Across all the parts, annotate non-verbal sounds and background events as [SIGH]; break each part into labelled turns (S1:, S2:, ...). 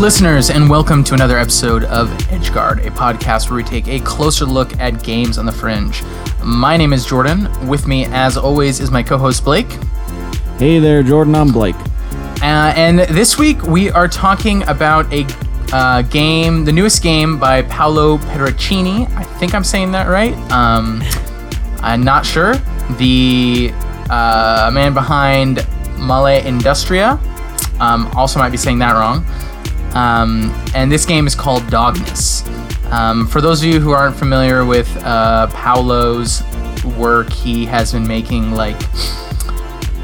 S1: Listeners, and welcome to another episode of Edgeguard, a podcast where we take a closer look at games on the fringe. My name is Jordan. With me, as always, is my co host Blake.
S2: Hey there, Jordan. I'm Blake.
S1: Uh, and this week we are talking about a uh, game, the newest game by Paolo Pedericini. I think I'm saying that right. Um, I'm not sure. The uh, man behind Molleindustria. Um, also, might be saying that wrong. Um, and this game is called Dogness. Um, for those of you who aren't familiar with uh, Paolo's work, he has been making like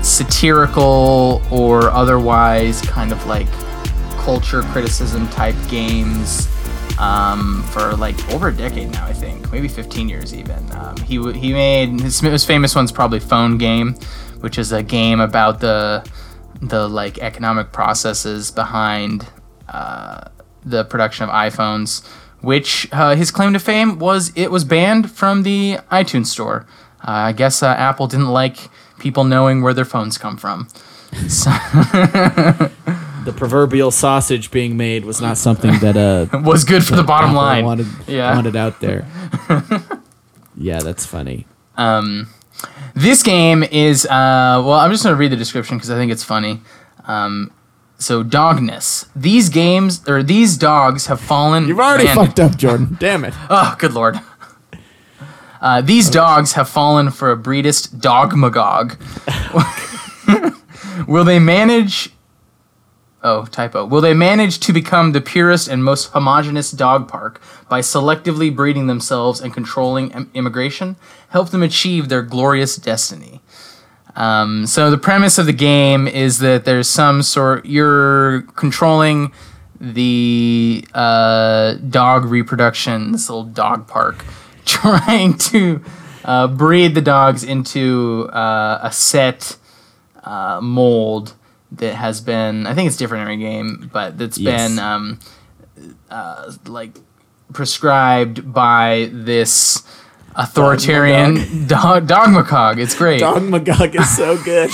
S1: satirical or otherwise kind of like culture criticism type games um, for like over a decade now, I think, maybe 15 years even. Um, he he made his most famous one's probably Phone Game, which is a game about the the like economic processes behind uh, the production of iPhones. Which uh, his claim to fame was it was banned from the iTunes store. Uh, I guess uh, Apple didn't like people knowing where their phones come from. So [LAUGHS]
S2: The proverbial sausage being made was not something that uh [LAUGHS]
S1: was good for the bottom
S2: Apple
S1: line.
S2: wanted
S1: Yeah.
S2: wanted out there. [LAUGHS] yeah, that's funny.
S1: Um, this game is uh, well. I'm just gonna read the description because I think it's funny. Um, so dogness. These games or these dogs have fallen.
S2: You've already fucked up, Jordan. [LAUGHS] Damn it.
S1: Oh, good lord. [LAUGHS] Uh, these dogs have fallen for a breedist dogmagog. [LAUGHS] Will they manage? Oh, typo. Will they manage to become the purest and most homogenous dog park by selectively breeding themselves and controlling im- immigration? Help them achieve their glorious destiny. Um, so the premise of the game is that there's some sort you're controlling the uh, dog reproduction, this little dog park, [LAUGHS] trying to uh, breed the dogs into uh, a set uh, mold that has been I think it's different every game, but that's
S2: Yes.
S1: been um, uh, like prescribed by this authoritarian dog [LAUGHS] dogmacog. It's great.
S2: Dogmagog is so [LAUGHS] good.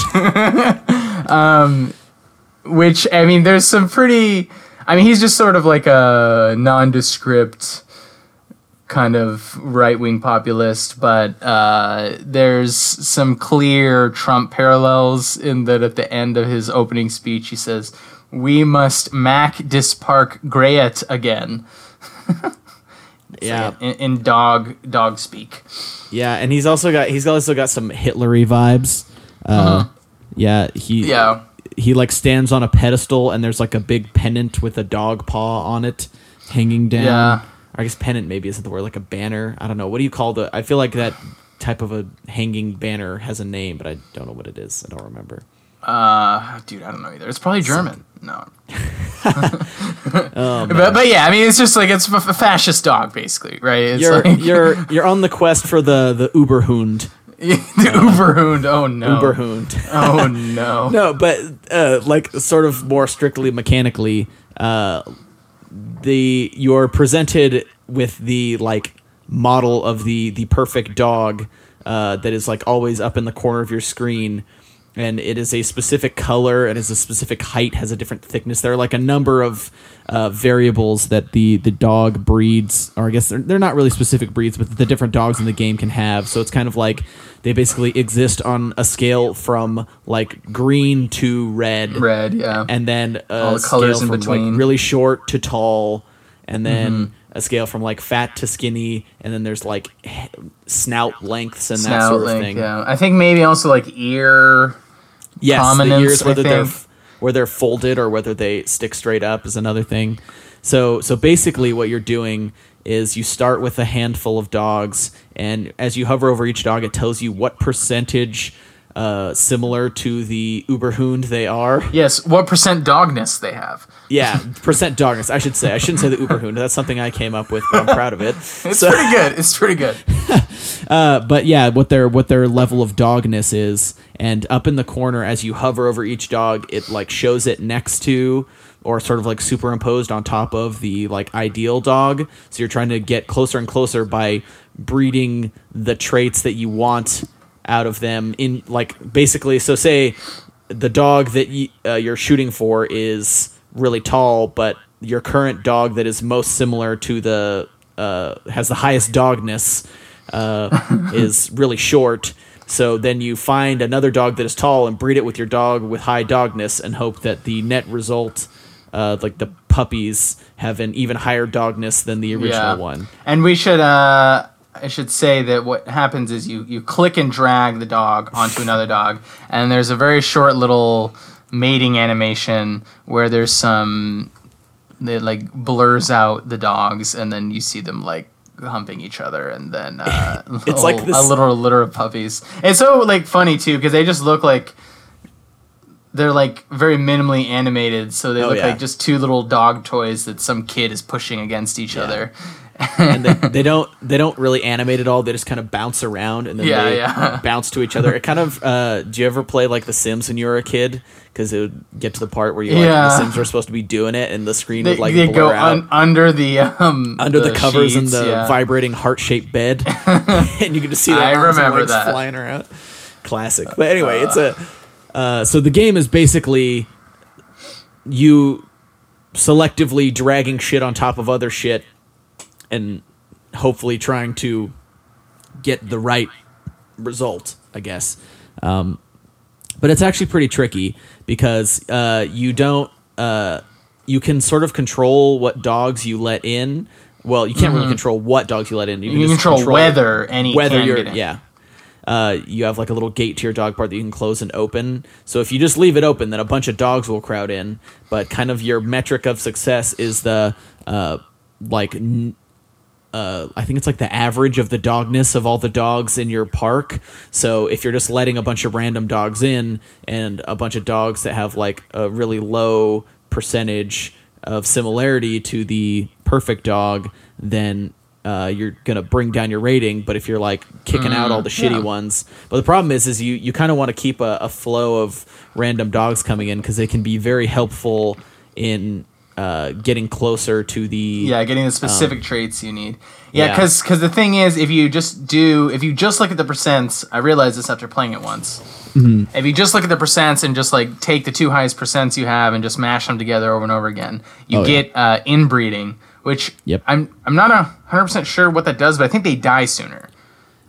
S1: which I mean, there's some pretty. I mean, he's just sort of like a nondescript kind of right wing populist, but uh, there's some clear Trump parallels in that at the end of his opening speech, he says, "We must Mac dispark Grayet again." [LAUGHS]
S2: yeah.
S1: in, in dog dog speak.
S2: Yeah, and he's also got he's also got some Hitlery vibes. Uh, yeah, he
S1: Uh-huh. Yeah.
S2: he like stands on a pedestal and there's like a big pennant with a dog paw on it hanging down.
S1: Yeah.
S2: Or I guess pennant maybe isn't the word, like a banner. I don't know. What do you call the I feel like that type of a hanging banner has a name, but I don't know what it is. I don't remember.
S1: Uh, dude, I don't know either. It's probably German. No. [LAUGHS]
S2: Oh,
S1: But, but yeah, I mean, it's just like it's a fascist dog, basically, right? It's
S2: you're
S1: like
S2: you're [LAUGHS] you're on the quest for the the Uberhund.
S1: the Uberhund. Oh no.
S2: Uberhund.
S1: Oh [LAUGHS] no.
S2: no, but uh, like sort of more strictly mechanically, uh, the you're presented with the like model of the the perfect dog uh, that is like always up in the corner of your screen. And it is a specific color, and is a specific height, has a different thickness. There are like a number of uh, variables that the the dog breeds, or I guess they're, they're not really specific breeds, but the different dogs in the game can have. So it's kind of like they basically exist on a scale from like green to red,
S1: Red, yeah.
S2: and then
S1: All the colors in
S2: from
S1: between.
S2: like really short to tall, and then
S1: Mm-hmm.
S2: A scale from like fat to skinny, and then there's like snout lengths and that
S1: Snout
S2: sort of
S1: length,
S2: thing.
S1: yeah. I think maybe also like ear.
S2: Yes, the ears whether they're whether they're folded or whether they stick straight up is another thing. So so basically, what you're doing is you start with a handful of dogs, and as you hover over each dog, it tells you what percentage uh, similar to the uber Uberhund they are.
S1: Yes. What percent dogness they have?
S2: Yeah, percent dogness. I should say. I shouldn't say the uber Uberhund. That's something I came up with, but I'm proud of it. [LAUGHS]
S1: It's
S2: So-
S1: pretty good. It's pretty good. [LAUGHS]
S2: uh, but yeah, what their what their level of dogness is, and up in the corner as you hover over each dog, it like shows it next to or sort of like superimposed on top of the like ideal dog. So you're trying to get closer and closer by breeding the traits that you want out of them in like basically. So say the dog that you, uh, you're shooting for is really tall, but your current dog that is most similar to the uh, has the highest dogness uh, is [LAUGHS] really short. So then you find another dog that is tall and breed it with your dog with high dogness and hope that the net result, uh, like the puppies, have an even higher dogness than the original one.
S1: And we should uh I should say that what happens is you you click and drag the dog onto another dog and there's a very short little mating animation where there's some that like blurs out the dogs and then you see them like humping each other and then uh [LAUGHS]
S2: It's
S1: a,
S2: like this-
S1: a little litter of puppies. It's so like funny too because they just look like they're like very minimally animated, so they
S2: Oh,
S1: look
S2: yeah.
S1: like just two little dog toys that some kid is pushing against each other.
S2: And they, they don't they don't really animate at all. They just kind of bounce around and then
S1: Yeah,
S2: they
S1: yeah. [LAUGHS]
S2: bounce to each other. It kind of. Uh, do you ever play like The Sims when you were a kid? Because it would get to the part where you like
S1: Yeah.
S2: the Sims were supposed to be doing it, and the screen
S1: They,
S2: would like
S1: they go un- under the um
S2: under the, covers and
S1: sheets,
S2: the
S1: yeah.
S2: vibrating heart shaped bed, [LAUGHS] [LAUGHS] and you can just see their
S1: I
S2: and
S1: remember that.
S2: flying around. Classic. But anyway, it's a. Uh, so the game is basically you selectively dragging shit on top of other shit, and hopefully trying to get the right result. I guess. Um, but it's actually pretty tricky because uh, you don't uh, you can sort of control what dogs you let in. Well, you can't really control what dogs you let in.
S1: Mm-hmm. You can
S2: just
S1: control, whether any
S2: whether you're yeah. Uh, you have like a little gate to your dog part that you can close and open. So if you just leave it open, then a bunch of dogs will crowd in. But kind of your metric of success is the uh, like n- uh, I think it's like the average of the dogness of all the dogs in your park. So if you're just letting a bunch of random dogs in and a bunch of dogs that have like a really low percentage of similarity to the perfect dog, then uh, you're gonna bring down your rating. But if you're like kicking out all the shitty
S1: yeah.
S2: ones, but the problem is, is you you kind of want to keep a, a flow of random dogs coming in because they can be very helpful in uh, getting closer to the
S1: Yeah, getting the specific traits you need. Yeah,
S2: Um, yeah.
S1: because the thing is, if you just do, if you just look at the percents, I realized this after playing it once.
S2: Mm-hmm.
S1: If you just look at the percents and just like take the two highest percents you have and just mash them together over and over again, you
S2: Oh, yeah.
S1: get uh, inbreeding, which
S2: Yep.
S1: I'm I'm not a hundred percent sure what that does, but I think they die sooner.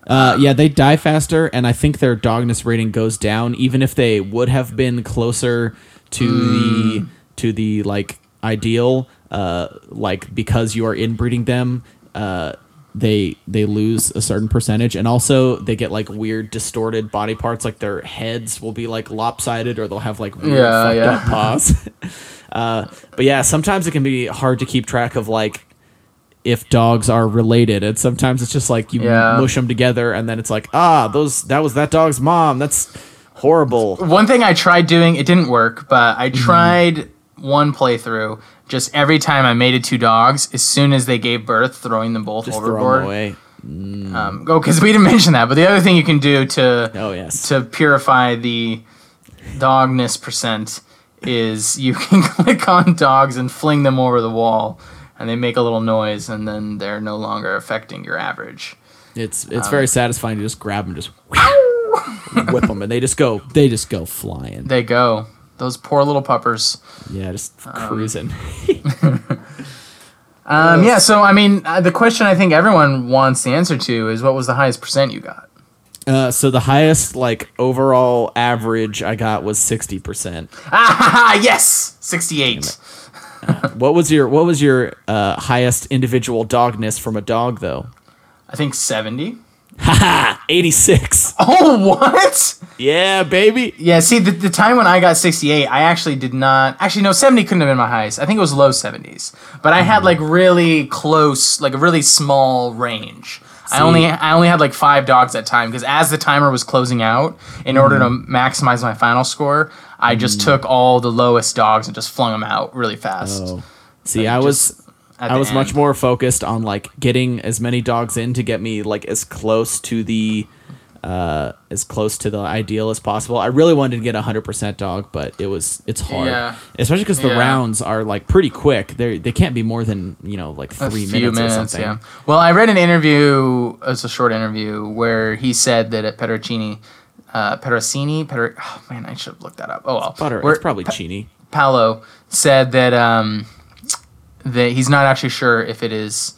S2: Uh, yeah, they die faster, and I think their dogness rating goes down, even if they would have been closer to the to the like ideal. Uh, like because you are inbreeding them, uh, they they lose a certain percentage, and also they get like weird distorted body parts, like their heads will be like lopsided, or they'll have like weird
S1: Yeah,
S2: fucked
S1: yeah.
S2: up paws. [LAUGHS] uh, but yeah, sometimes it can be hard to keep track of like if dogs are related and sometimes it's just like you
S1: Yeah.
S2: mush them together and then it's like ah those that was that dog's mom that's horrible
S1: One thing I tried doing, it didn't work, but I
S2: Mm-hmm.
S1: tried one playthrough. Just every time I mated two dogs, as soon as they gave birth, throwing them both
S2: just
S1: overboard.
S2: throw them away
S1: Um, oh, because we didn't [LAUGHS] mention that. But the other thing you can do to
S2: oh yes
S1: to purify the dogness percent is you [LAUGHS] can click on dogs and fling them over the wall, and they make a little noise, and then they're no longer affecting your average.
S2: it's
S1: Um,
S2: it's very satisfying to just grab them just [LAUGHS] whip them and they just go they just go flying
S1: They go. Those poor little puppers.
S2: yeah just cruising [LAUGHS] [LAUGHS]
S1: Um, yeah, so I mean, uh, the question I think everyone wants the answer to is what was the highest percent you got?
S2: uh, so the highest like overall average i got was 60%
S1: Ah, [LAUGHS] yes, sixty-eight.
S2: what was your what was your uh, highest individual dogness from a dog though
S1: I think seventy.
S2: Haha 86 [LAUGHS]
S1: Oh, what?
S2: yeah baby
S1: Yeah, see, the, the time when I got 68, I actually did not. Actually, no, 70 couldn't have been my highest. I think it was low 70s. But I had like really close, like a really small range. I only I only had like five dogs at time because as the timer was closing out, in order to mm-hmm. maximize my final score, I just mm-hmm. took all the lowest dogs and just flung them out really fast.
S2: Oh. See, I was
S1: just at
S2: I was much more focused on like getting as many dogs in to get me like as close to the uh as close to the ideal as possible. I really wanted to get a 100% dog, but it was it's hard.
S1: Yeah.
S2: Especially cuz the
S1: Yeah.
S2: rounds are like pretty quick. They they can't be more than, you know, like 3
S1: a few
S2: minutes, or something.
S1: Yeah. Well, I read an interview. It's a short interview where he said that at Petrocini, uh, Petrosini, Petro. Oh man, I should have looked that up. Oh well.
S2: Butter,
S1: Where-
S2: it's probably Chini.
S1: Paolo said that um, that he's not actually sure if it is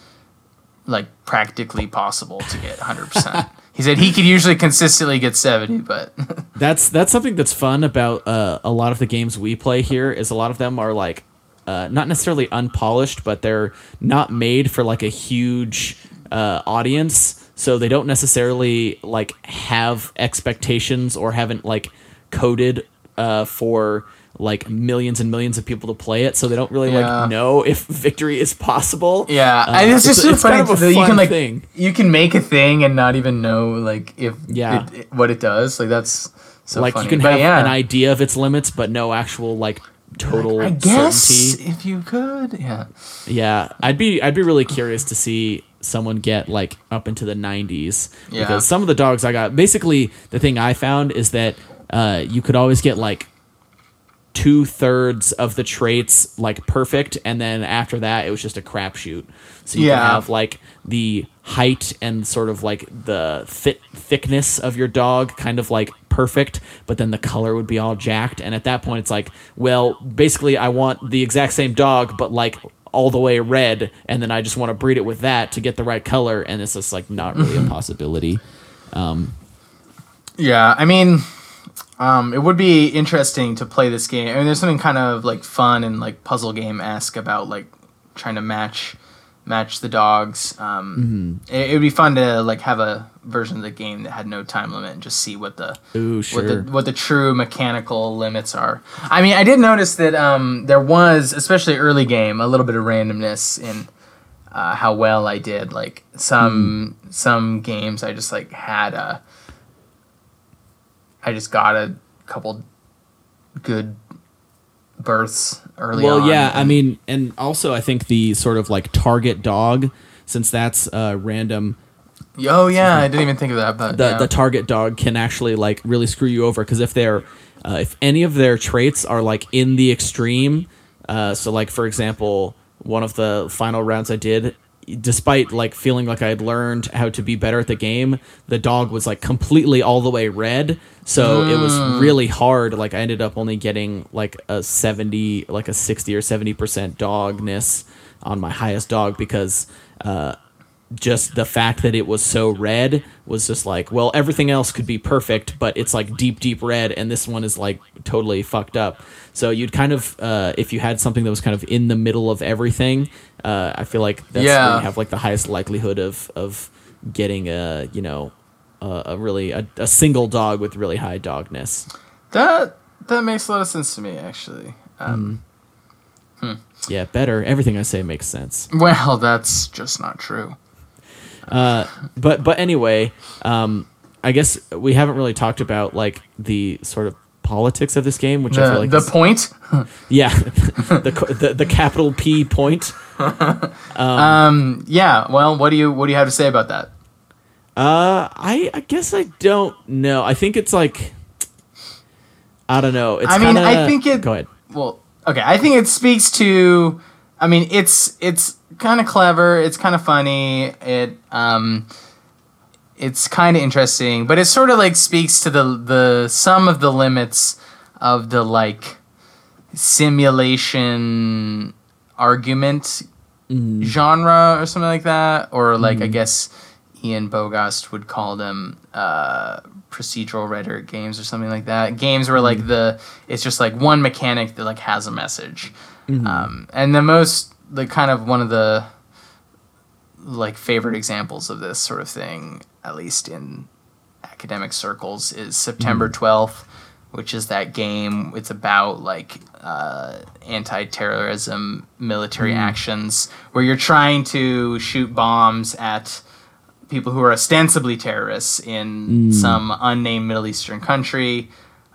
S1: like practically possible to get 100%. [LAUGHS] he said he could usually consistently get 70, but [LAUGHS]
S2: That's that's something that's fun about uh, a lot of the games we play here. Is a lot of them are like uh, not necessarily unpolished, but they're not made for like a huge uh, audience, so they don't necessarily like have expectations or haven't like coded uh, for like millions and millions of people to play it, so they don't really
S1: Yeah.
S2: like know if victory is possible.
S1: yeah,
S2: Uh,
S1: I, it's just so
S2: it's
S1: funny
S2: kind of a
S1: you can like
S2: thing.
S1: you can make a thing and not even know like if
S2: Yeah.
S1: it, what it does. Like that's so
S2: like
S1: funny.
S2: you can
S1: But
S2: have
S1: yeah,
S2: an idea of its limits, but no actual like total
S1: I guess
S2: certainty.
S1: if you could, yeah.
S2: Yeah, I'd be I'd be really curious to see someone get like up into the 90s
S1: Yeah.
S2: because some of the dogs I got basically the thing I found is that uh, you could always get like two thirds of the traits like perfect, and then after that it was just a crapshoot. So you
S1: Yeah.
S2: can have like the height and sort of like the thick thickness of your dog kind of like perfect, but then the color would be all jacked. And at that point, it's like, well, basically, I want the exact same dog, but like all the way red, and then I just want to breed it with that to get the right color, and it's just like not really a [LAUGHS] possibility.
S1: Um, yeah, I mean, um, it would be interesting to play this game. I mean, there's something kind of like fun and like puzzle game esque about like trying to match match the dogs. Um, it, it would be fun to like have a version of the game that had no time limit and just see what the
S2: Ooh,
S1: what the what the true mechanical limits are. I mean, I did notice that um, there was, especially early game, a little bit of randomness in uh, how well I did. Like some some games, I just like had a, I just got a couple good births early on.
S2: well,
S1: on.
S2: yeah, I mean, and also I think the sort of like target dog, since that's uh, random,
S1: oh yeah, I didn't even think of that, but
S2: the
S1: yeah.
S2: the target dog can actually like really screw you over because if they're uh, if any of their traits are like in the extreme, uh, so like for example, one of the final rounds I did. Despite like feeling like I had learned how to be better at the game, the dog was like completely all the way red. So it was really hard. Like I ended up only getting like a seventy, like a sixty or seventy percent dogness on my highest dog because uh, just the fact that it was so red was just like, well, everything else could be perfect, but it's like deep, deep red, and this one is like totally fucked up. So you'd kind of, uh, if you had something that was kind of in the middle of everything, uh, I feel like that's where
S1: Yeah.
S2: you have like the highest likelihood of of getting a, you know, a, a really a, a single dog with really high dogness.
S1: that that makes a lot of sense to me actually. Um,
S2: Yeah, better. Everything I say makes sense.
S1: Well, that's just not true.
S2: But but anyway, um, I guess we haven't really talked about like the sort of politics of this game, which I feel
S1: The,
S2: like
S1: the
S2: is-
S1: point. [LAUGHS]
S2: yeah, [LAUGHS] the, the the capital P point. [LAUGHS]
S1: Um, yeah. Well, what do you what do you have to say about that?
S2: Uh, I I guess I don't know. I think it's like I don't know. It's
S1: I mean,
S2: kinda,
S1: I think it-
S2: Go ahead.
S1: Well, okay. I think it speaks to. I mean, it's it's kind of clever. It's kind of funny. It um, it's kind of interesting, but it sort of like speaks to the the some of the limits of the like simulation argument genre or something like that, or like I guess Ian Bogost would call them uh, procedural rhetoric games or something like that. Games where like the it's just like one mechanic that like has a message, um, and the most the kind of one of the like favorite examples of this sort of thing, at least in academic circles, is September twelfth. Which is that game? It's about like uh, anti-terrorism military actions, where you're trying to shoot bombs at people who are ostensibly terrorists in some unnamed Middle Eastern country,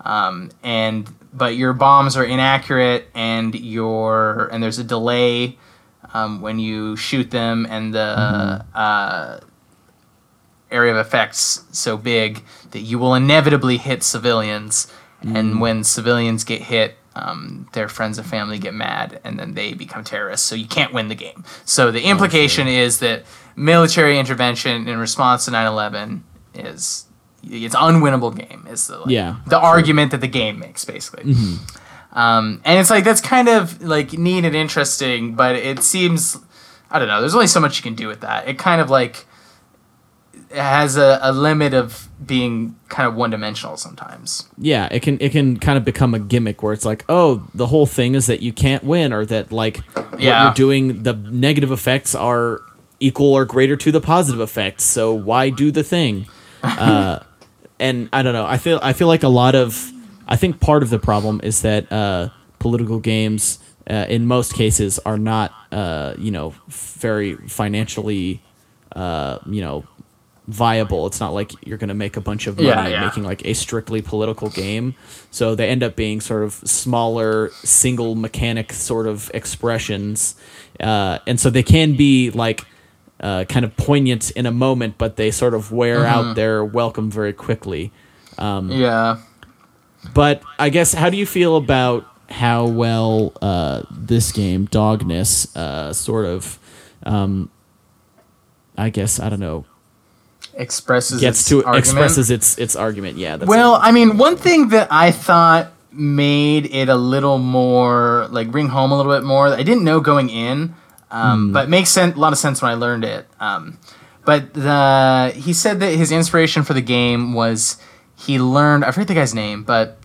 S1: um, and but your bombs are inaccurate, and your and there's a delay um, when you shoot them, and the uh, area of effects so big that you will inevitably hit civilians, and when civilians get hit. Um, their friends and family get mad and then they become terrorists. So you can't win the game. So the implication is that military intervention in response to 9-11 is it's an unwinnable game is the like,
S2: Yeah,
S1: the argument that the game makes basically Um, and it's like that's kind of like neat and interesting, but it seems I don't know. There's only so much you can do with that. It kind of like has a, a limit of being kind of one dimensional sometimes.
S2: Yeah, it can it can kind of become a gimmick where it's like, oh, the whole thing is that you can't win, or that like what
S1: Yeah.
S2: you're doing, the negative effects are equal or greater to the positive effects. So why do the thing? [LAUGHS] Uh, and I don't know. I feel I feel like a lot of I think part of the problem is that uh, political games, uh, in most cases, are not uh, you know very financially uh, you know viable. It's not like you're going to make a bunch of money
S1: Yeah, yeah.
S2: making like a strictly political game. So they end up being sort of smaller, single mechanic sort of expressions, uh, and so they can be like. Uh, kind of poignant in a moment, but they sort of wear
S1: Mm-hmm.
S2: out their welcome very quickly.
S1: Yeah.
S2: But I guess how do you feel about how well uh, this game, Dogness, uh, sort of, um, I guess I don't know,
S1: Expresses
S2: gets
S1: its
S2: to
S1: argument.
S2: expresses its its argument. Yeah. That's
S1: Well, I mean, one thing that I thought made it a little more like ring home a little bit more. I didn't know going in, um, but makes sense, a lot of sense when I learned it. Um, but the he said that his inspiration for the game was he learned I forget the guy's name, but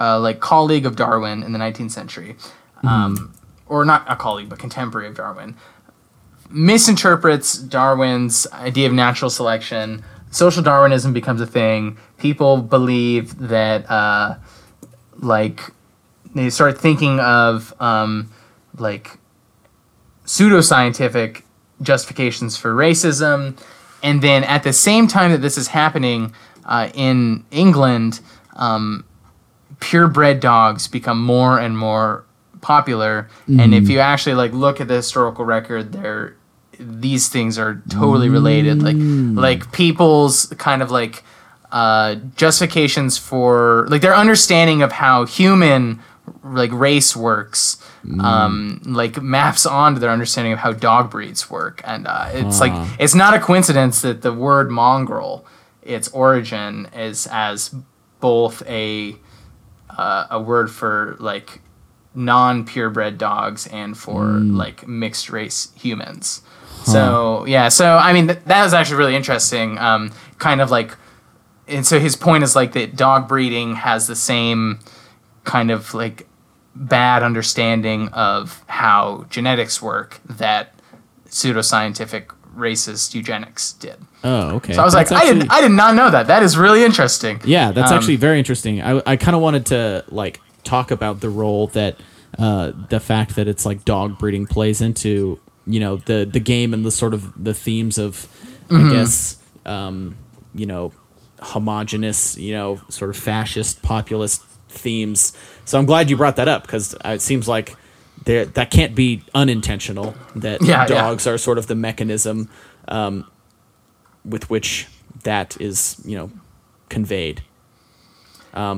S1: uh, like colleague of Darwin in the 19th century, um, or not a colleague but contemporary of Darwin, misinterprets Darwin's idea of natural selection. Social Darwinism becomes a thing. People believe that, uh, like, they start thinking of, um, like, pseudoscientific justifications for racism. And then at the same time that this is happening uh, in England, um, purebred dogs become more and more popular. And if you actually like look at the historical record, they're these things are totally related. Like like people's kind of like uh, justifications for like their understanding of how human like race works um like maps onto their understanding of how dog breeds work and uh, it's like it's not a coincidence that the word mongrel its origin is as both a uh, a word for like non purebred dogs and for like mixed race humans. So yeah, so I mean th- that was actually really interesting. Um, kind of like, and so his point is like that dog breeding has the same kind of like bad understanding of how genetics work that pseudoscientific racist eugenics did.
S2: Oh, okay.
S1: So I was
S2: That's
S1: like, I did I did not know that. That is really interesting.
S2: Yeah, that's
S1: Um,
S2: actually very interesting. I, I kind of wanted to like talk about the role that uh, the fact that it's like dog breeding plays into you know the the game and the sort of the themes of
S1: Mm-hmm.
S2: I guess um, you know homogenous you know sort of fascist populist themes. So I'm glad you brought that up because it seems like that can't be unintentional. That
S1: Yeah, yeah.
S2: dogs are sort of the mechanism um, with which that is you know conveyed.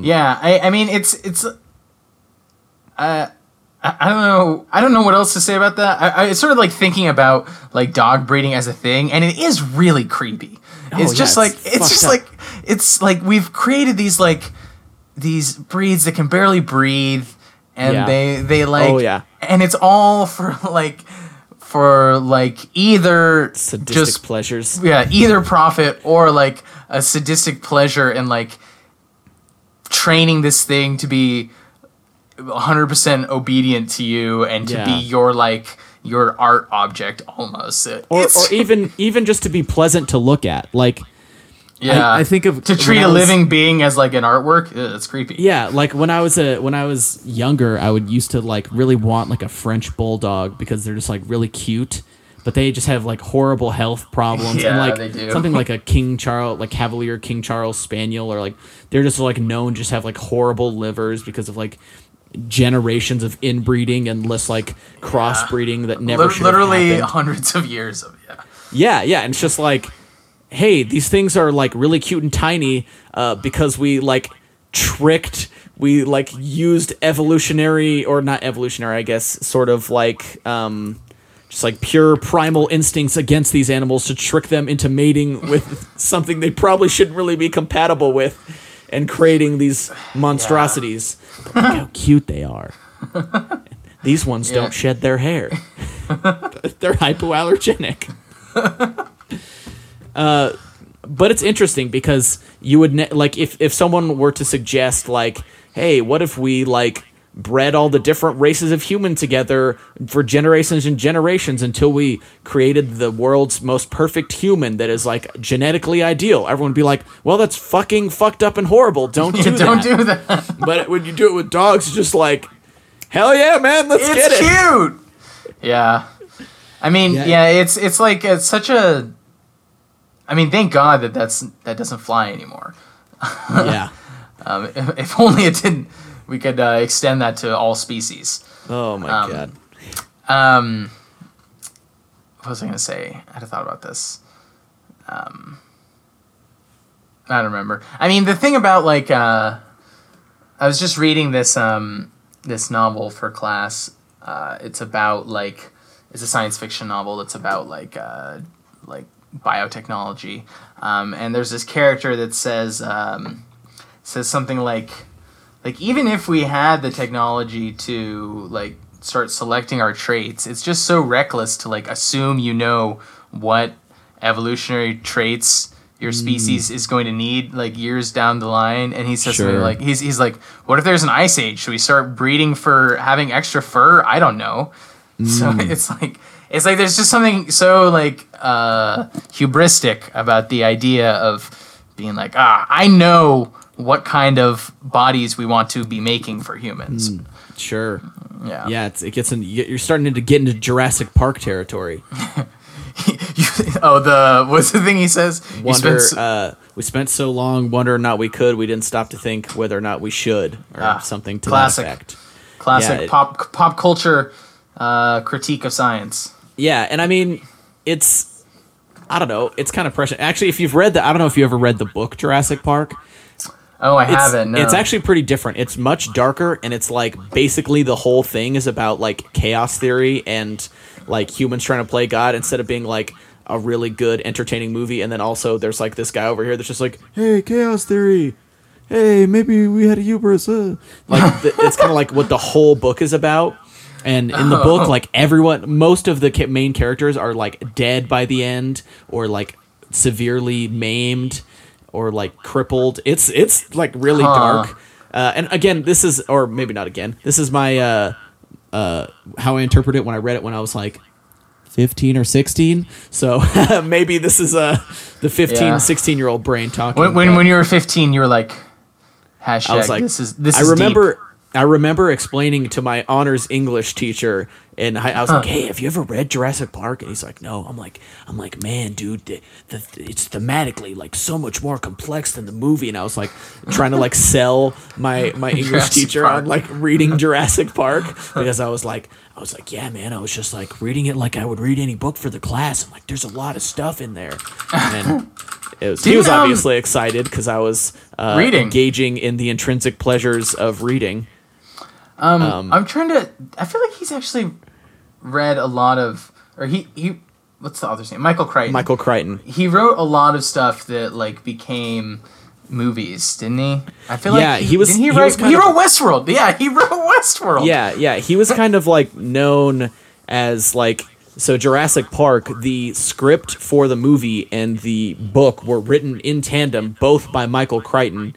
S1: Yeah, I, I mean it's it's. Uh, I, don't know. I don't know what else to say about that. I, I it's sort of like thinking about like dog breeding as a thing, and it is really creepy. it's
S2: yeah,
S1: just
S2: it's
S1: like it's just
S2: up.
S1: like it's like we've created these like these breeds that can barely breathe, and
S2: Yeah.
S1: they they oh, like
S2: Oh, yeah.
S1: and it's all for like for like either
S2: Sadistic
S1: just
S2: pleasures.
S1: yeah either profit or like a sadistic pleasure in like training this thing to be 100% obedient to you and to
S2: Yeah.
S1: be your like your art object almost
S2: Or, or even even just to be pleasant to look at. Like
S1: yeah.
S2: I think of-
S1: to treat a
S2: was-
S1: living being as like an artwork ugh, that's creepy.
S2: Yeah, like when I was a when I was younger, I would used to like really want like a French bulldog because they're just like really cute, but they just have like horrible health problems. And
S1: Yeah,
S2: like
S1: they do.
S2: something like a [LAUGHS] King Charles like Cavalier King Charles Spaniel or like they're just like known just have like horrible livers because of like generations of inbreeding and less like crossbreeding that never should
S1: literally hundreds of years of yeah.
S2: Yeah, yeah, and it's just like, hey, these things are like really cute and tiny uh, because we like tricked, we like used evolutionary or not evolutionary, I guess, sort of like um, just like pure primal instincts against these animals to trick them into mating [LAUGHS] with something they probably shouldn't really be compatible with. and creating these monstrosities. But look how cute they are. These ones [LAUGHS]
S1: Yeah.
S2: don't shed their hair. [LAUGHS] They're hypoallergenic. Uh, but it's interesting because you would ne- like if if someone were to suggest like, hey, what if we like bred all the different races of human together for generations and generations until we created the world's most perfect human that is like genetically ideal. Everyone would be like, "Well, that's fucking fucked up and horrible. Don't [LAUGHS] do
S1: Don't
S2: that."
S1: do that.
S2: but when you do it with dogs, it's just like, "Hell yeah, man, let's get
S1: it's
S2: it."
S1: cute. Yeah, I mean,
S2: Yeah.
S1: yeah. it's it's like it's such a. I mean, thank God that that's that doesn't fly anymore.
S2: yeah. [LAUGHS]
S1: Um, if, if only it didn't, we could uh, extend that to all species.
S2: Oh my
S1: Um,
S2: god.
S1: Um, what was I gonna say? I had a thought about this. Um, I don't remember. I mean, the thing about like, uh, I was just reading this um this novel for class. Uh, it's about like, it's a science fiction novel. That's about like uh like biotechnology. Um, and there's this character that says um, says something like like even if we had the technology to like start selecting our traits it's just so reckless to like assume you know what evolutionary traits your species is going to need like years down the line. And he says
S2: Sure.
S1: like he's, he's like what if there's an ice age? Should we start breeding for having extra fur? I don't know. [LAUGHS] So it's like it's like there's just something so like uh hubristic about the idea of being like ah i know what kind of bodies we want to be making for humans
S2: Sure.
S1: yeah
S2: Yeah, it's, it gets in. you- You're starting to get into Jurassic Park territory. [LAUGHS]
S1: oh the what's the thing he says
S2: Wonder.
S1: spent s-
S2: uh, we spent so long, wondering or not we could. We didn't stop to think whether or not we should, or
S1: Ah,
S2: something to
S1: classic.
S2: that effect.
S1: classic
S2: yeah, it-
S1: pop pop culture uh critique of science
S2: Yeah, and I mean, it's. I don't know. It's kind of precious. Actually, if you've read the, I don't know if you ever read the book Jurassic Park.
S1: oh i
S2: It's,
S1: haven't no.
S2: it's actually pretty different. It's much darker, and it's like basically the whole thing is about like chaos theory and like humans trying to play God instead of being like a really good, entertaining movie. And then also there's like this guy over here that's just like, hey, chaos theory. Hey, maybe we had a hubris. Uh. Like th- it's kind of like what the whole book is about. And in the book, like everyone, most of the main characters are like dead by the end, or like severely maimed, or like crippled. It's it's like really
S1: Huh.
S2: dark. Uh, and again, this is, or maybe not again. This is my uh, uh, how I interpret it when I read it when I was like 15 or 16. So [LAUGHS] maybe this is uh, the 15,
S1: Yeah.
S2: 16 year old brain talking.
S1: when, when when you were 15 you were like hashtag
S2: I was like,
S1: this is this
S2: I remember,
S1: deep.
S2: I remember explaining to my honors English teacher, and I, I was like, "Hey, have you ever read Jurassic Park?" And he's like, "No." I'm like, "I'm like, man, dude, the, the, it's thematically like so much more complex than the movie." And I was like, trying to like sell my my English
S1: Jurassic
S2: teacher
S1: Park.
S2: on like reading [LAUGHS] Jurassic Park because I was like. I was like, yeah, man. I was just like reading it like I would read any book for the class. I'm like, there's a lot of stuff in there. And it was, he was
S1: um,
S2: obviously excited because I was uh,
S1: Reading.
S2: engaging in the intrinsic pleasures of reading.
S1: Um, I'm trying to. I feel like he's actually read a lot of, or he he. What's the author's name? Michael Crichton.
S2: Michael Crichton.
S1: He wrote a lot of stuff that like became movies, didn't he? I feel
S2: Yeah,
S1: like
S2: he was-
S1: Didn't he,
S2: he
S1: write?
S2: was
S1: he
S2: of-
S1: wrote Westworld. Yeah, he [LAUGHS] wrote Westworld.
S2: Yeah, yeah. He was kind of like known as like so Jurassic Park, the script for the movie and the book were written in tandem, both by Michael Crichton.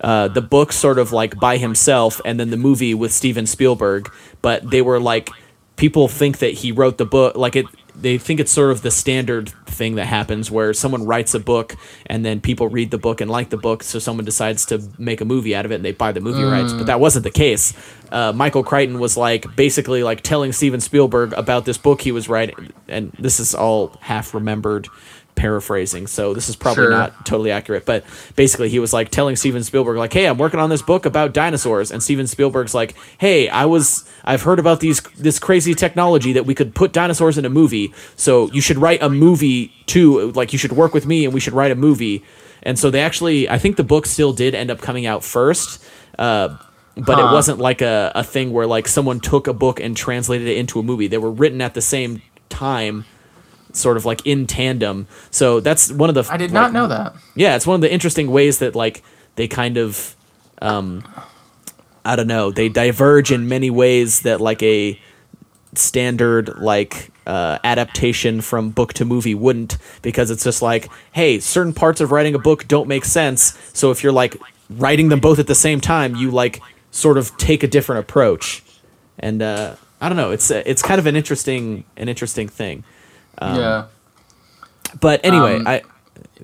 S2: Uh, the book sort of like by himself, and then the movie with Steven Spielberg. But they were like people think that he wrote the book like it. They think it's sort of the standard thing that happens where someone writes a book and then people read the book and like the book, so someone decides to make a movie out of it and they buy the movie rights. But that wasn't the case. Uh, Michael Crichton was like basically like telling Steven Spielberg about this book he was writing, and this is all half remembered paraphrasing so this is probably
S1: Sure.
S2: not totally accurate but basically he was like telling steven spielberg like hey i'm working on this book about dinosaurs and steven spielberg's like hey i was i've heard about these this crazy technology that we could put dinosaurs in a movie so you should write a movie too like you should work with me and we should write a movie. And so they actually i think the book still did end up coming out first uh, but it wasn't like a, a thing where like someone took a book and translated it into a movie. They were written at the same time sort of like in tandem. So that's one of the
S1: I did
S2: like,
S1: not know that.
S2: yeah, it's one of the interesting ways that like they kind of um, I don't know, they diverge in many ways that like a standard like uh, adaptation from book to movie wouldn't because it's just like hey certain parts of writing a book don't make sense so if you're like writing them both at the same time you like sort of take a different approach. And uh, i don't know it's uh, it's kind of an interesting an interesting thing
S1: yeah.
S2: but anyway
S1: Um,
S2: i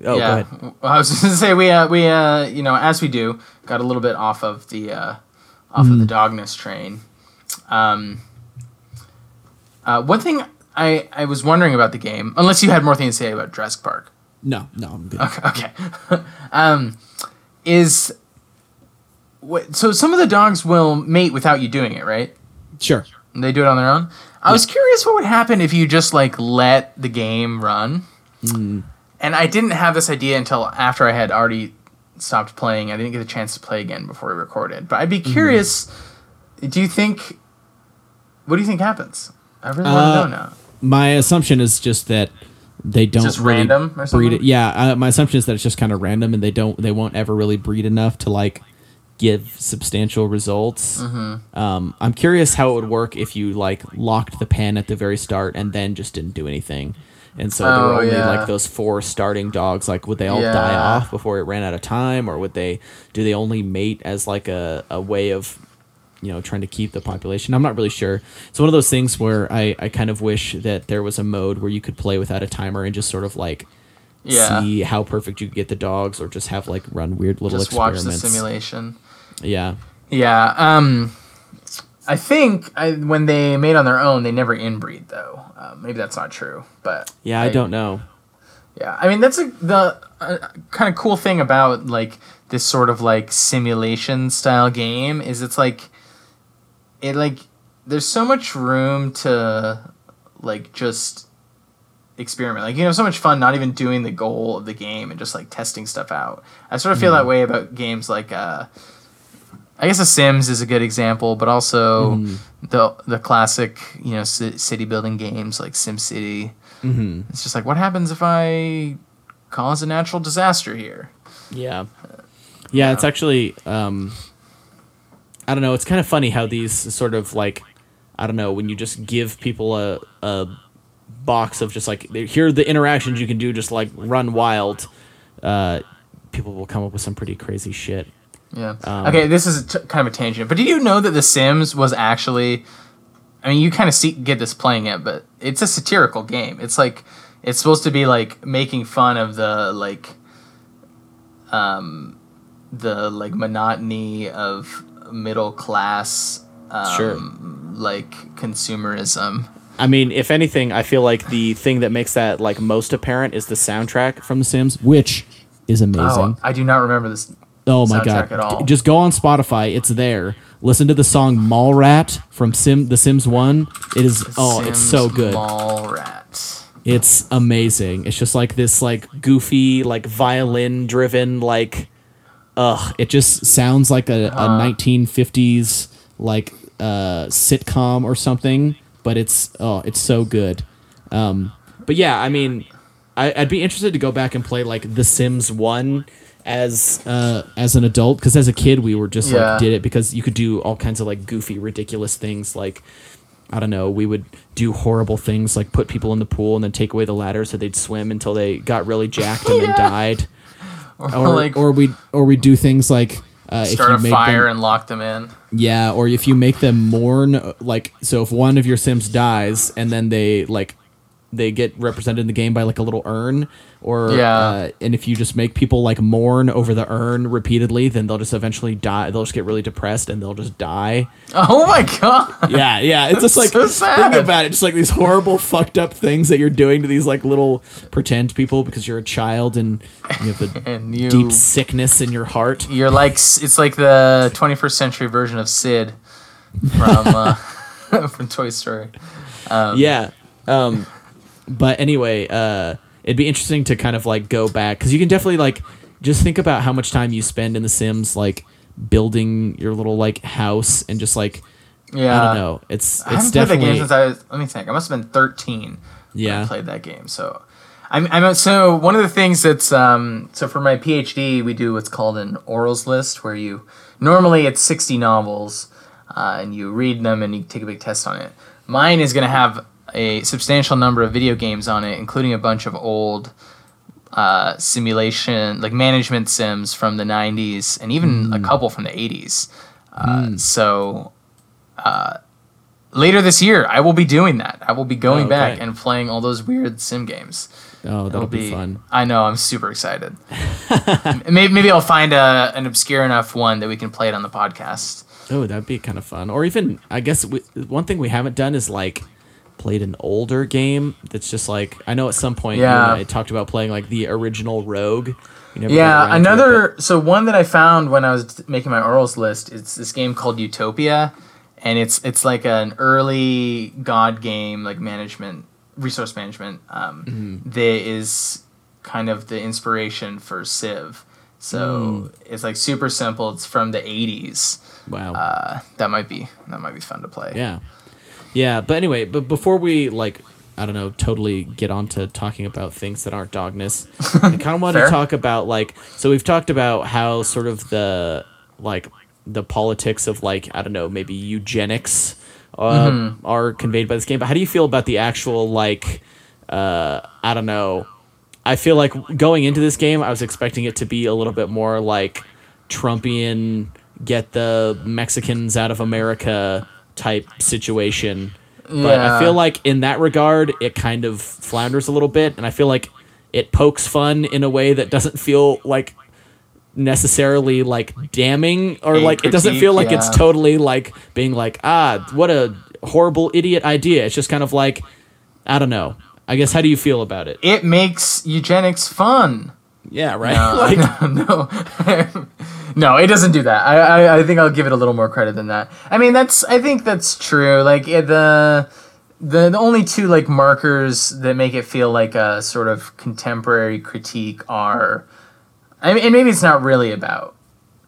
S2: oh
S1: yeah.
S2: go ahead
S1: Well, [LAUGHS] I was just gonna say we uh, we uh, you know as we do got a little bit off of the uh, off
S2: Mm-hmm.
S1: of the dogness train. Um, uh, one thing I I was wondering about the game, unless you had more things to say about Jurassic Park.
S2: no no i'm good
S1: Okay. okay. [LAUGHS] um, is what, so some of the dogs will mate without you doing it, right?
S2: sure
S1: They do it on their own. I was curious what would happen if you just like let the game run. And I didn't have this idea until after I had already stopped playing. I didn't get a chance to play again before we recorded. But I'd be curious. Do you think? What do you think happens? I really want
S2: Uh,
S1: to know now.
S2: my assumption is just that they don't
S1: Just
S2: really
S1: random
S2: breed it. Yeah, uh, my assumption is that it's just kind of random, and they don't they won't ever really breed enough to like give substantial results.
S1: Mm-hmm.
S2: Um, I'm curious how it would work if you like locked the pen at the very start and then just didn't do anything. And so there were
S1: Oh,
S2: only
S1: yeah.
S2: like those four starting dogs. Like, would they all die off before it ran out of time, or would they? Do they only mate as like a, a way of you know trying to keep the population i'm not really sure it's one of those things where i i kind of wish that there was a mode where you could play without a timer and just sort of like
S1: Yeah.
S2: see how perfect you could get the dogs or just have like run weird little experiments.
S1: Just watch the simulation.
S2: yeah
S1: Yeah. Um, I think I, when they made on their own, they never inbreed though. Uh, maybe that's not true, but
S2: yeah i, don't know
S1: Yeah, I mean that's a, the uh, kind of cool thing about like this sort of like simulation style game is it's like it like there's so much room to like just experiment. Like you know, so much fun not even doing the goal of the game and just like testing stuff out. I sort of feel that way about games like uh I guess The Sims is a good example, but also the the classic, you know, ci- city building games like SimCity.
S2: mm-hmm.
S1: It's just like, what happens if I cause a natural disaster here?
S2: yeah yeah it's actually um i don't know it's kind of funny how these sort of like i don't know when you just give people a a box of just like here are the interactions you can do just like run wild uh people will come up with some pretty crazy shit
S1: Yeah.
S2: Um,
S1: okay, this is t- kind of a tangent, but did you know that The Sims was actually? I mean, you kind of see get this playing it, but it's a satirical game. It's like it's supposed to be like making fun of the like, um, the like monotony of middle class, um,
S2: Sure.
S1: like consumerism.
S2: I mean, if anything, I feel like the thing that makes that like most apparent is the soundtrack from The Sims, which is amazing.
S1: Oh, I do not remember this.
S2: Oh, my god!
S1: at all.
S2: Just go on Spotify; it's there. Listen to the song "Mallrat" from Sim The Sims One. It is oh, it's so
S1: Sims
S2: good.
S1: Mallrats.
S2: It's amazing. It's just like this like goofy like violin driven like ugh, it just sounds like a, a 1950s like uh sitcom or something, but it's oh, it's so good. Um but yeah, I mean I, I'd be interested to go back and play like The Sims 1 as uh as an adult because as a kid we were just
S1: Yeah.
S2: like did it because you could do all kinds of like goofy ridiculous things like I don't know, we would do horrible things like put people in the pool and then take away the ladder so they'd swim until they got really jacked and then [LAUGHS] died.
S1: Or,
S2: Or
S1: like
S2: or we or we do things like uh, if
S1: start
S2: you
S1: a
S2: make
S1: fire
S2: them,
S1: and lock them in.
S2: yeah, or if you make them mourn like so if one of your sims dies and then they like they get represented in the game by like a little urn or
S1: Yeah.
S2: uh, and if you just make people like mourn over the urn repeatedly then they'll just eventually die they'll just get really depressed and they'll just die
S1: Oh my god!
S2: yeah, yeah. It's just [LAUGHS] like
S1: so
S2: think about it, just like these horrible, fucked up things that you're doing to these like little pretend people because you're a child and you have a [LAUGHS]
S1: you,
S2: deep sickness in your heart.
S1: you're like it's like the 21st century version of Sid from uh, [LAUGHS] from Toy Story. Um,
S2: Yeah. Um, but anyway, uh, it'd be interesting to kind of like go back because you can definitely like just think about how much time you spend in The Sims, like building your little like house and just like
S1: yeah.
S2: I don't know. It's
S1: I
S2: it's
S1: haven't played that
S2: definitely
S1: game since I was. Let me think. I must have been 13. when
S2: Yeah.
S1: I played that game. So, I'm, I'm so one of the things that's um, so for my PhD we do what's called an orals list where you normally it's 60 novels uh, and you read them and you take a big test on it. Mine is going to have a substantial number of video games on it, including a bunch of old uh, simulation like management sims from the 90s and even a couple from the 80s. Uh, So uh, later this year, I will be doing that. I will be going
S2: Oh,
S1: back
S2: great.
S1: and playing all those weird sim games.
S2: Oh, that'll
S1: It'll
S2: be, fun.
S1: I know. I'm super excited. [LAUGHS] maybe, maybe I'll find a, an obscure enough one that we can play it on the podcast.
S2: Oh, that'd be kind of fun. Or even, I guess, we, one thing we haven't done is like played an older game that's just like I know at some point
S1: Yeah.
S2: I talked about playing like the original Rogue.
S1: Yeah,
S2: to it,
S1: another. so one that I found when I was making my orals list, it's this game called Utopia, and it's it's like an early God game, like management, resource management. Um,
S2: Mm-hmm.
S1: That is kind of the inspiration for Civ. So
S2: Mm.
S1: it's like super simple. It's from the '80s.
S2: wow.
S1: Uh, that might be that might be fun to play.
S2: Yeah. Yeah, but anyway, but before we like I don't know, totally get on to talking about things that aren't dogness, I kind of want to talk about like so we've talked about how sort of the like the politics of like I don't know, maybe eugenics uh,
S1: Mm-hmm.
S2: are conveyed by this game, but how do you feel about the actual like uh I don't know, I feel like going into this game, I was expecting it to be a little bit more like Trumpian, get the Mexicans out of America type situation. But I feel like in that regard, it kind of flounders a little bit, and I feel like it pokes fun in a way that doesn't feel like necessarily like damning or
S1: A
S2: like it doesn't feel like it's totally like being like ah what a horrible idiot idea it's just kind of like i don't know i guess how do you feel about it
S1: It makes eugenics fun.
S2: yeah right
S1: No, [LAUGHS]
S2: like
S1: no, no. [LAUGHS] no, it doesn't do that. I, I, I think I'll give it a little more credit than that. I mean, that's I think that's true. Like the the the only two like markers that make it feel like a sort of contemporary critique are, I mean, and maybe it's not really about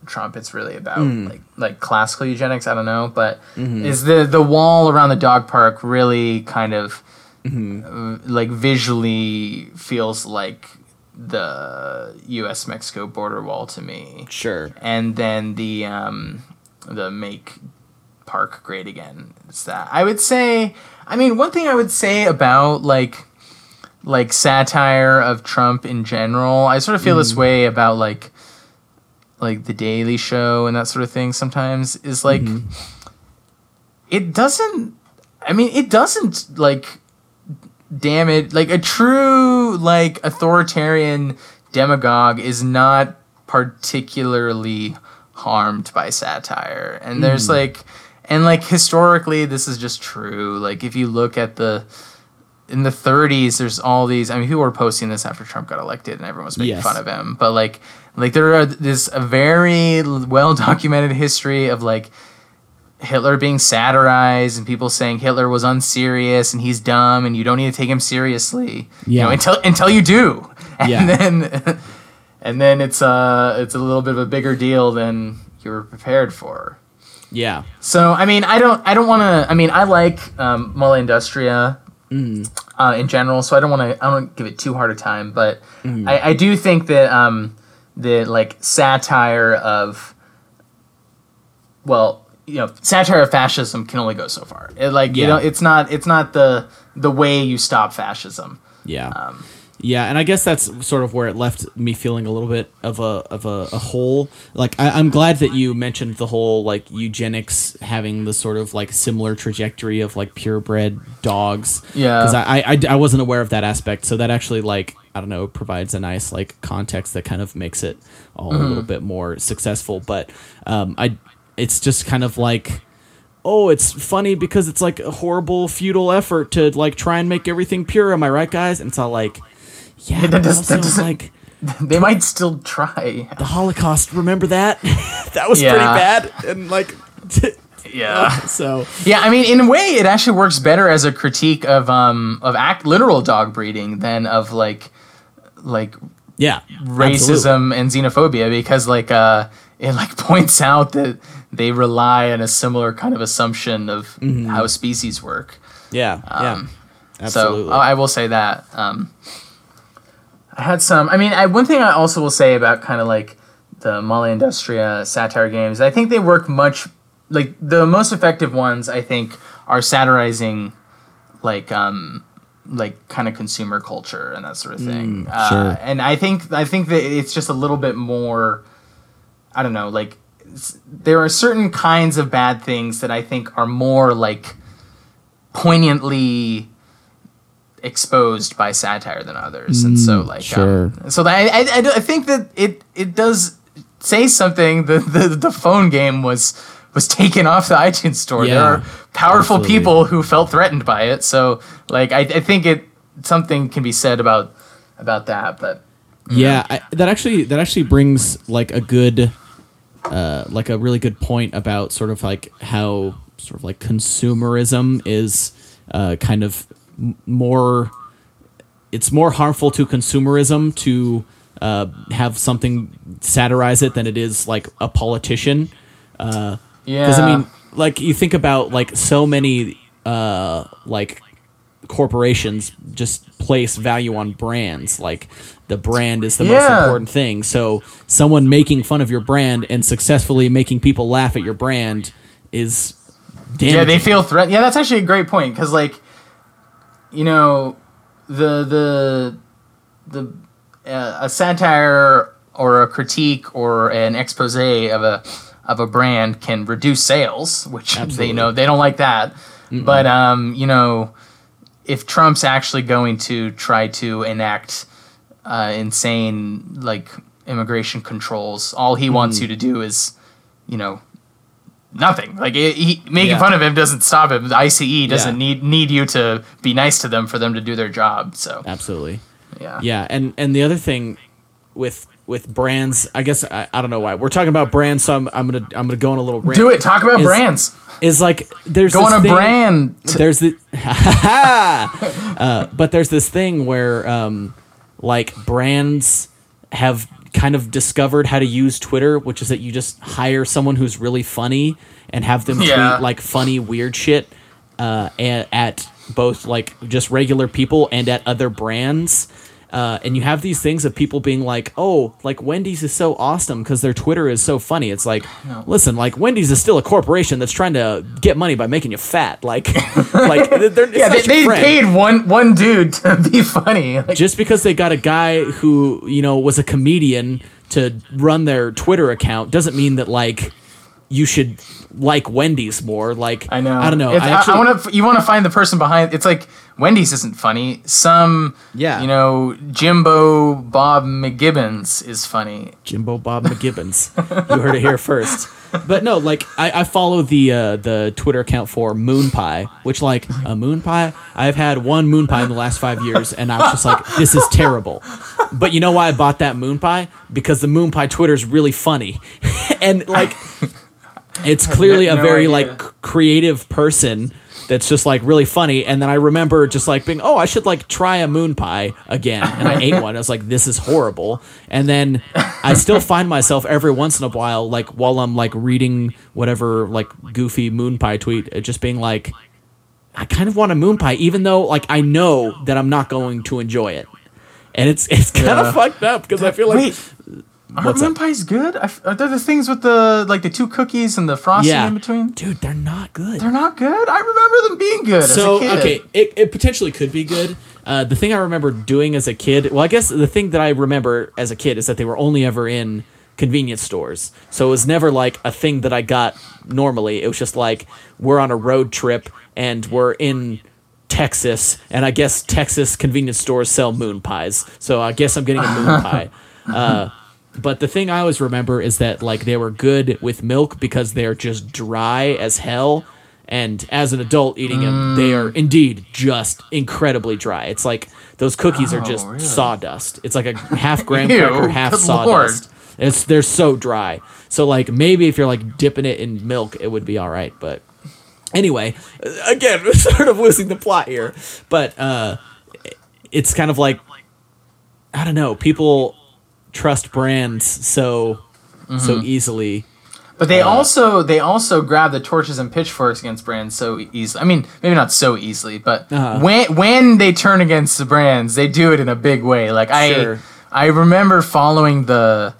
S1: Trump. It's really about hmm. like like classical eugenics. I don't know, but mm-hmm. is the the wall around the dog park really kind of mm-hmm. uh, like visually feels like the U.S. Mexico border wall to me,
S2: sure
S1: and then the um, the make park great again. It's that I would say. I mean, one thing I would say about like like satire of Trump in general, I sort of feel this way about like like the Daily Show and that sort of thing. Sometimes is like it doesn't. I mean, it doesn't like damn it like a true like authoritarian demagogue is not particularly harmed by satire. And there's hmm. like and like historically this is just true. Like if you look at the in the 30s there's all these i mean people were posting this after trump got elected and everyone was making
S2: Yes.
S1: fun of him. But like like there are this a very well documented history of like Hitler being satirized and people saying Hitler was unserious and he's dumb and you don't need to take him seriously. You know, until until you do. [LAUGHS] And
S2: Yeah.
S1: then [LAUGHS] and then it's uh it's a little bit of a bigger deal than you were prepared for.
S2: yeah
S1: So I mean, I don't, I don't want to. I mean, I like um, Industria uh, in general, so I don't want to. I don't give it too hard a time, but I, I do think that um, the like satire of, well, you know, satire of fascism can only go so far. It, like you know, it's not, it's not the the way you stop fascism.
S2: Yeah.
S1: Um,
S2: yeah, and I guess that's sort of where it left me feeling a little bit of a of a, a hole. Like I, I'm glad that you mentioned the whole like eugenics having the sort of like similar trajectory of like purebred dogs.
S1: Yeah.
S2: because I, I I I wasn't aware of that aspect, so that actually like I don't know provides a nice like context that kind of makes it all a little bit more successful. But um, I it's just kind of like oh, it's funny because it's like a horrible futile effort to like try and make everything pure. Am I right, guys? And it's all like, yeah,
S1: That does-
S2: also
S1: that doesn't-
S2: like [LAUGHS]
S1: they might still try.
S2: the Holocaust. Remember that? [LAUGHS] that was
S1: Yeah.
S2: pretty bad. And like, [LAUGHS]
S1: Yeah.
S2: so
S1: Yeah, I mean, in a way, it actually works better as a critique of um of act literal dog breeding than of like like
S2: yeah,
S1: racism and xenophobia because like uh it like [LAUGHS] points out that they rely on a similar kind of assumption of how species work.
S2: Yeah, yeah,
S1: Um,
S2: absolutely.
S1: So I will say that. Um, I had some. I mean, I, one thing I also will say about kind of like the Molleindustria satire games, I think they work much like the most effective ones. I think are satirizing like um like kind of consumer culture and that sort of thing. uh,
S2: sure.
S1: And I think I think that it's just a little bit more. I don't know, like there are certain kinds of bad things that I think are more like poignantly exposed by satire than others, and so like
S2: sure.
S1: um, so that, I, I, I think that it it does say something. The the, the phone game was was taken off the iTunes store. there
S2: Yeah,
S1: are powerful
S2: absolutely.
S1: people who felt threatened by it. So like I, I think it something can be said about about that. But
S2: Yeah, I, that actually that actually brings like a good, uh, like a really good point about sort of like how sort of like consumerism is uh, kind of m- more. It's more harmful to consumerism to uh, have something satirize it than it is like a politician.
S1: yeah,
S2: Because I mean, like you think about like so many uh like corporations just place value on brands. Like the brand is the most important thing. So someone making fun of your brand and successfully making people laugh at your brand is damaging.
S1: yeah, they feel threatened. Yeah, that's actually a great point because like, you know, the the the uh, a satire or a critique or an expose of a of a brand can reduce sales, which they know they don't like that. But um, you know, if Trump's actually going to try to enact uh, insane like immigration controls, all he wants you to do is, you know, nothing. Like he, he, making
S2: Yeah.
S1: fun of him doesn't stop him. The ICE doesn't
S2: Yeah.
S1: need need you to be nice to them for them to do their job. So
S2: Absolutely.
S1: yeah,
S2: Yeah, and and the other thing with with brands, I guess I, I don't know why we're talking about brands, so I'm, I'm gonna I'm gonna go on a little rant.
S1: do it. Talk about
S2: Is-
S1: brands.
S2: Is like there's
S1: Go
S2: this
S1: on a
S2: thing-
S1: brand.
S2: there's the [LAUGHS] uh, but there's this thing where um, like brands have kind of discovered how to use Twitter, which is that you just hire someone who's really funny and have them
S1: Yeah.
S2: tweet like funny weird shit uh, at, at both like just regular people and at other brands. Uh, and you have these things of people being like, "Oh, like Wendy's is so awesome because their Twitter is so funny." It's like, listen, like Wendy's is still a corporation that's trying to get money by making you fat. Like, [LAUGHS] like they're,
S1: Yeah, they, they paid one one dude to [LAUGHS] be funny. Like,
S2: just because they got a guy who you know was a comedian to run their Twitter account doesn't mean that like you should like Wendy's more. Like
S1: I know.
S2: I don't know.
S1: It's-
S2: I
S1: I, want to. You want to find the person behind. It's like Wendy's isn't funny. Some,
S2: Yeah.
S1: you know, Jimbo Bob McGibbons is funny.
S2: Jimbo Bob McGibbons. you heard it here first. But no, like I, I follow the uh, the Twitter account for Moon Pie, which like a moon pie. I've had one moon pie in the last five years, and I was just like, this is terrible. But you know why I bought that moon pie? Because the moon pie Twitter is really funny, [LAUGHS] and like it's [LAUGHS] clearly a very like creative person that's just like really funny. And then i remember just like being oh i should like try a moon pie again. And i ate one. I was like this is horrible. And then i still find myself every once in a while like while i'm like reading whatever like goofy moon pie tweet uh, just being like i kind of want a moon pie even though like i know that i'm not going to enjoy it. And it's it's kind
S1: Yeah.
S2: of fucked up because i feel like
S1: Wait, aren't
S2: What's
S1: moon pies good? I f are there the things with the like the two cookies and the frosting
S2: yeah
S1: in between?
S2: dude they're not good
S1: They're not good. I remember them being good.
S2: so
S1: as a kid.
S2: okay it, it potentially could be good uh, the thing i remember doing as a kid well i guess the thing that i remember as a kid is that they were only ever in convenience stores so it was never like a thing that i got normally it was just like we're on a road trip and we're in texas and i guess texas convenience stores sell moon pies so i guess i'm getting a moon [LAUGHS] pie uh, but the thing I always remember is that like they were good with milk because they're just dry as hell. And as an adult eating them, they are indeed just incredibly dry. It's like those cookies are
S1: Oh,
S2: just
S1: really?
S2: sawdust. It's like a half [LAUGHS] graham cracker, half sawdust. It's they're so dry. So like maybe if you're like dipping it in milk, it would be all right. But anyway, uh, again, [LAUGHS] sort of losing the plot here. But uh, it's kind of like I don't know. People trust brands so so
S1: Mm-hmm.
S2: easily.
S1: But they
S2: Uh,
S1: also they also grab the torches and pitchforks against brands so easily. I mean, maybe not so easily, but
S2: Uh-huh.
S1: when when they turn against the brands, they do it in a big way. Like
S2: Sure.
S1: I I remember following the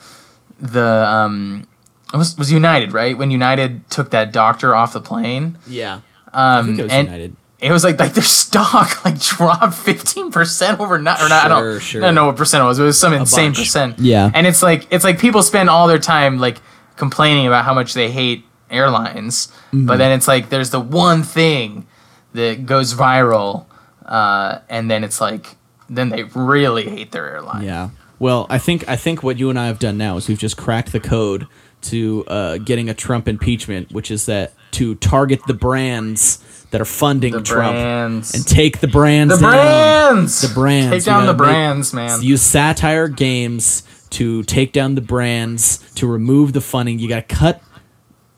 S1: the um it was was United right when United took that doctor off the plane.
S2: Yeah.
S1: Um,
S2: I think it was
S1: and
S2: United.
S1: It was like like their stock [LAUGHS] like dropped fifteen percent overnight or not. I don't,
S2: sure.
S1: I don't know what percent it was. It was some insane percent.
S2: Yeah.
S1: and it's like it's like people spend all their time like complaining about how much they hate airlines,
S2: Mm-hmm.
S1: but then it's like there's the one thing that goes viral, uh, and then it's like then they really hate their airline.
S2: Yeah. Well, I think I think what you and I have done now is we've just cracked the code to uh, getting a Trump impeachment, which is that to target the brands that are funding
S1: The
S2: Trump
S1: brands.
S2: and take the brands
S1: the
S2: down.
S1: brands.
S2: The brands.
S1: Take down the
S2: gotta make-
S1: brands, man.
S2: Use satire games to take down the brands, to remove the funding. You got to cut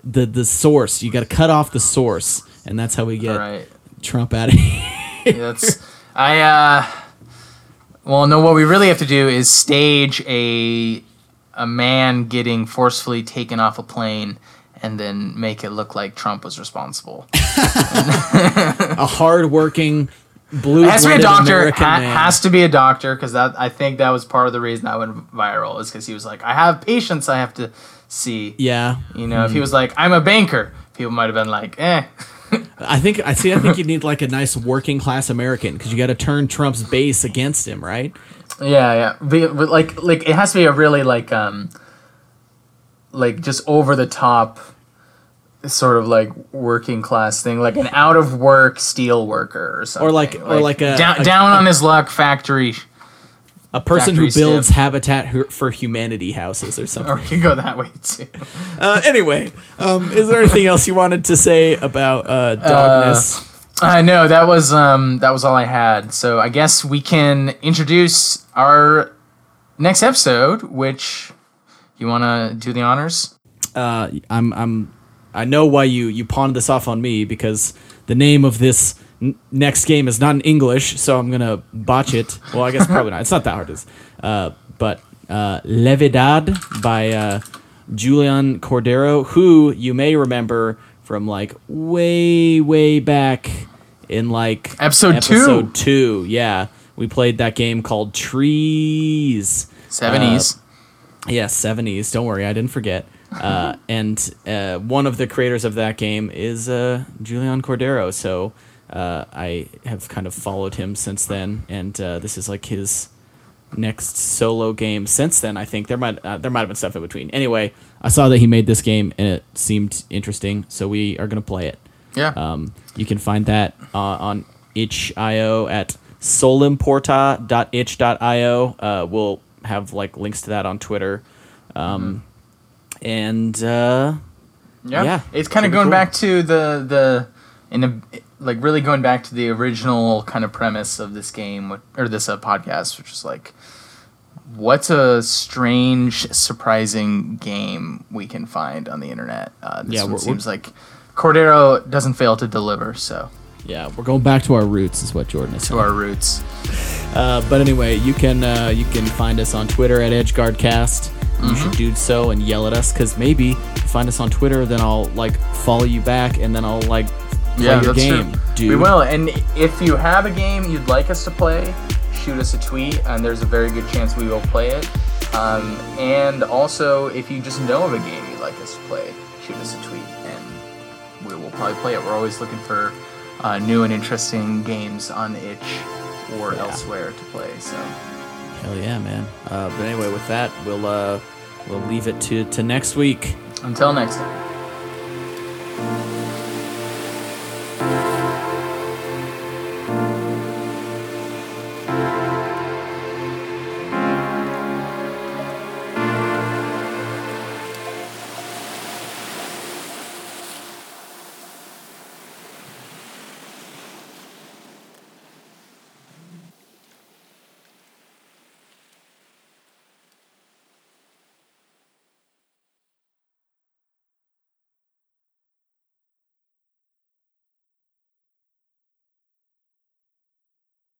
S2: the the source. You got to cut off the source, and that's how we get
S1: right.
S2: Trump out of here.
S1: That's I uh well no what we really have to do is stage a a man getting forcefully taken off a plane and then make it look like Trump was responsible. [LAUGHS]
S2: a hardworking blue
S1: It has to be a doctor. Ha- has to be a doctor because that I think that was part of the reason that went viral is because he was like, I have patients I have to see.
S2: yeah.
S1: You know, if he was like, I'm a banker, people might have been like, eh. [LAUGHS] [LAUGHS]
S2: I think I see. I think you need like a nice working class American because you got to turn Trump's base against him, right?
S1: Yeah, yeah. Be, but like, like it has to be a really like, um, like just over the top, sort of like working class thing, like an out of work steel worker or something,
S2: Or like- or like a-
S1: down,
S2: a-
S1: down on his luck factory.
S2: A person who builds. Habitat for Humanity houses or something.
S1: Or [LAUGHS] you can go that way too.
S2: Uh, anyway, um, is there anything else you wanted to say about uh, dogness?
S1: Uh, no, that was um, that was all I had. So I guess we can introduce our next episode, which you want to do the honors.
S2: uh, I'm I'm I know why you you pawned this off on me because the name of this n- next game is not in English, so I'm gonna botch it. Well, I guess probably not. It's not that hard. Is uh, but uh, Levedad by uh, Julian Cordero, who you may remember from like way way back in like
S1: Episode two.
S2: episode two. Yeah, we played that game called Trees.
S1: Seventies.
S2: Yes, seventies. Don't worry, I didn't forget. Uh, and uh, one of the creators of that game is uh, Julian Cordero. So uh, I have kind of followed him since then, and uh, this is like his next solo game since then. I think there might uh, there might have been stuff in between. Anyway, I saw that he made this game and it seemed interesting, so we are gonna play it.
S1: yeah.
S2: Um, you can find that uh, on itch.io at solimporta.itch.io. Uh, we'll have like links to that on Twitter. Um, And uh,
S1: Yeah,
S2: Yeah,
S1: it's kind of going
S2: cool.
S1: back to the the in a like really going back to the original kind of premise of this game or this uh, podcast, which is like, what's a strange, surprising game we can find on the internet? Uh, this
S2: Yeah,
S1: one seems like Cordero doesn't fail to deliver. So
S2: yeah, we're going back to our roots, is what Jordan is saying.
S1: to
S2: saying.
S1: our roots.
S2: Uh, but anyway, you can uh, you can find us on Twitter at EdgeGuardCast. You should do so and yell at us because maybe find us on Twitter, then I'll like follow you back and then I'll like
S1: Yeah,
S2: your
S1: that's
S2: game,
S1: true.
S2: dude.
S1: We will. And if you have a game you'd like us to play, shoot us a tweet, and there's a very good chance we will play it. Um, and also, if you just know of a game you'd like us to play, shoot us a tweet, and we will probably play it. We're always looking for uh, new and interesting games on itch or
S2: Yeah.
S1: elsewhere to play. So
S2: Hell yeah, man. Uh, but anyway, with that, we'll uh, we'll leave it to to next week.
S1: until next time.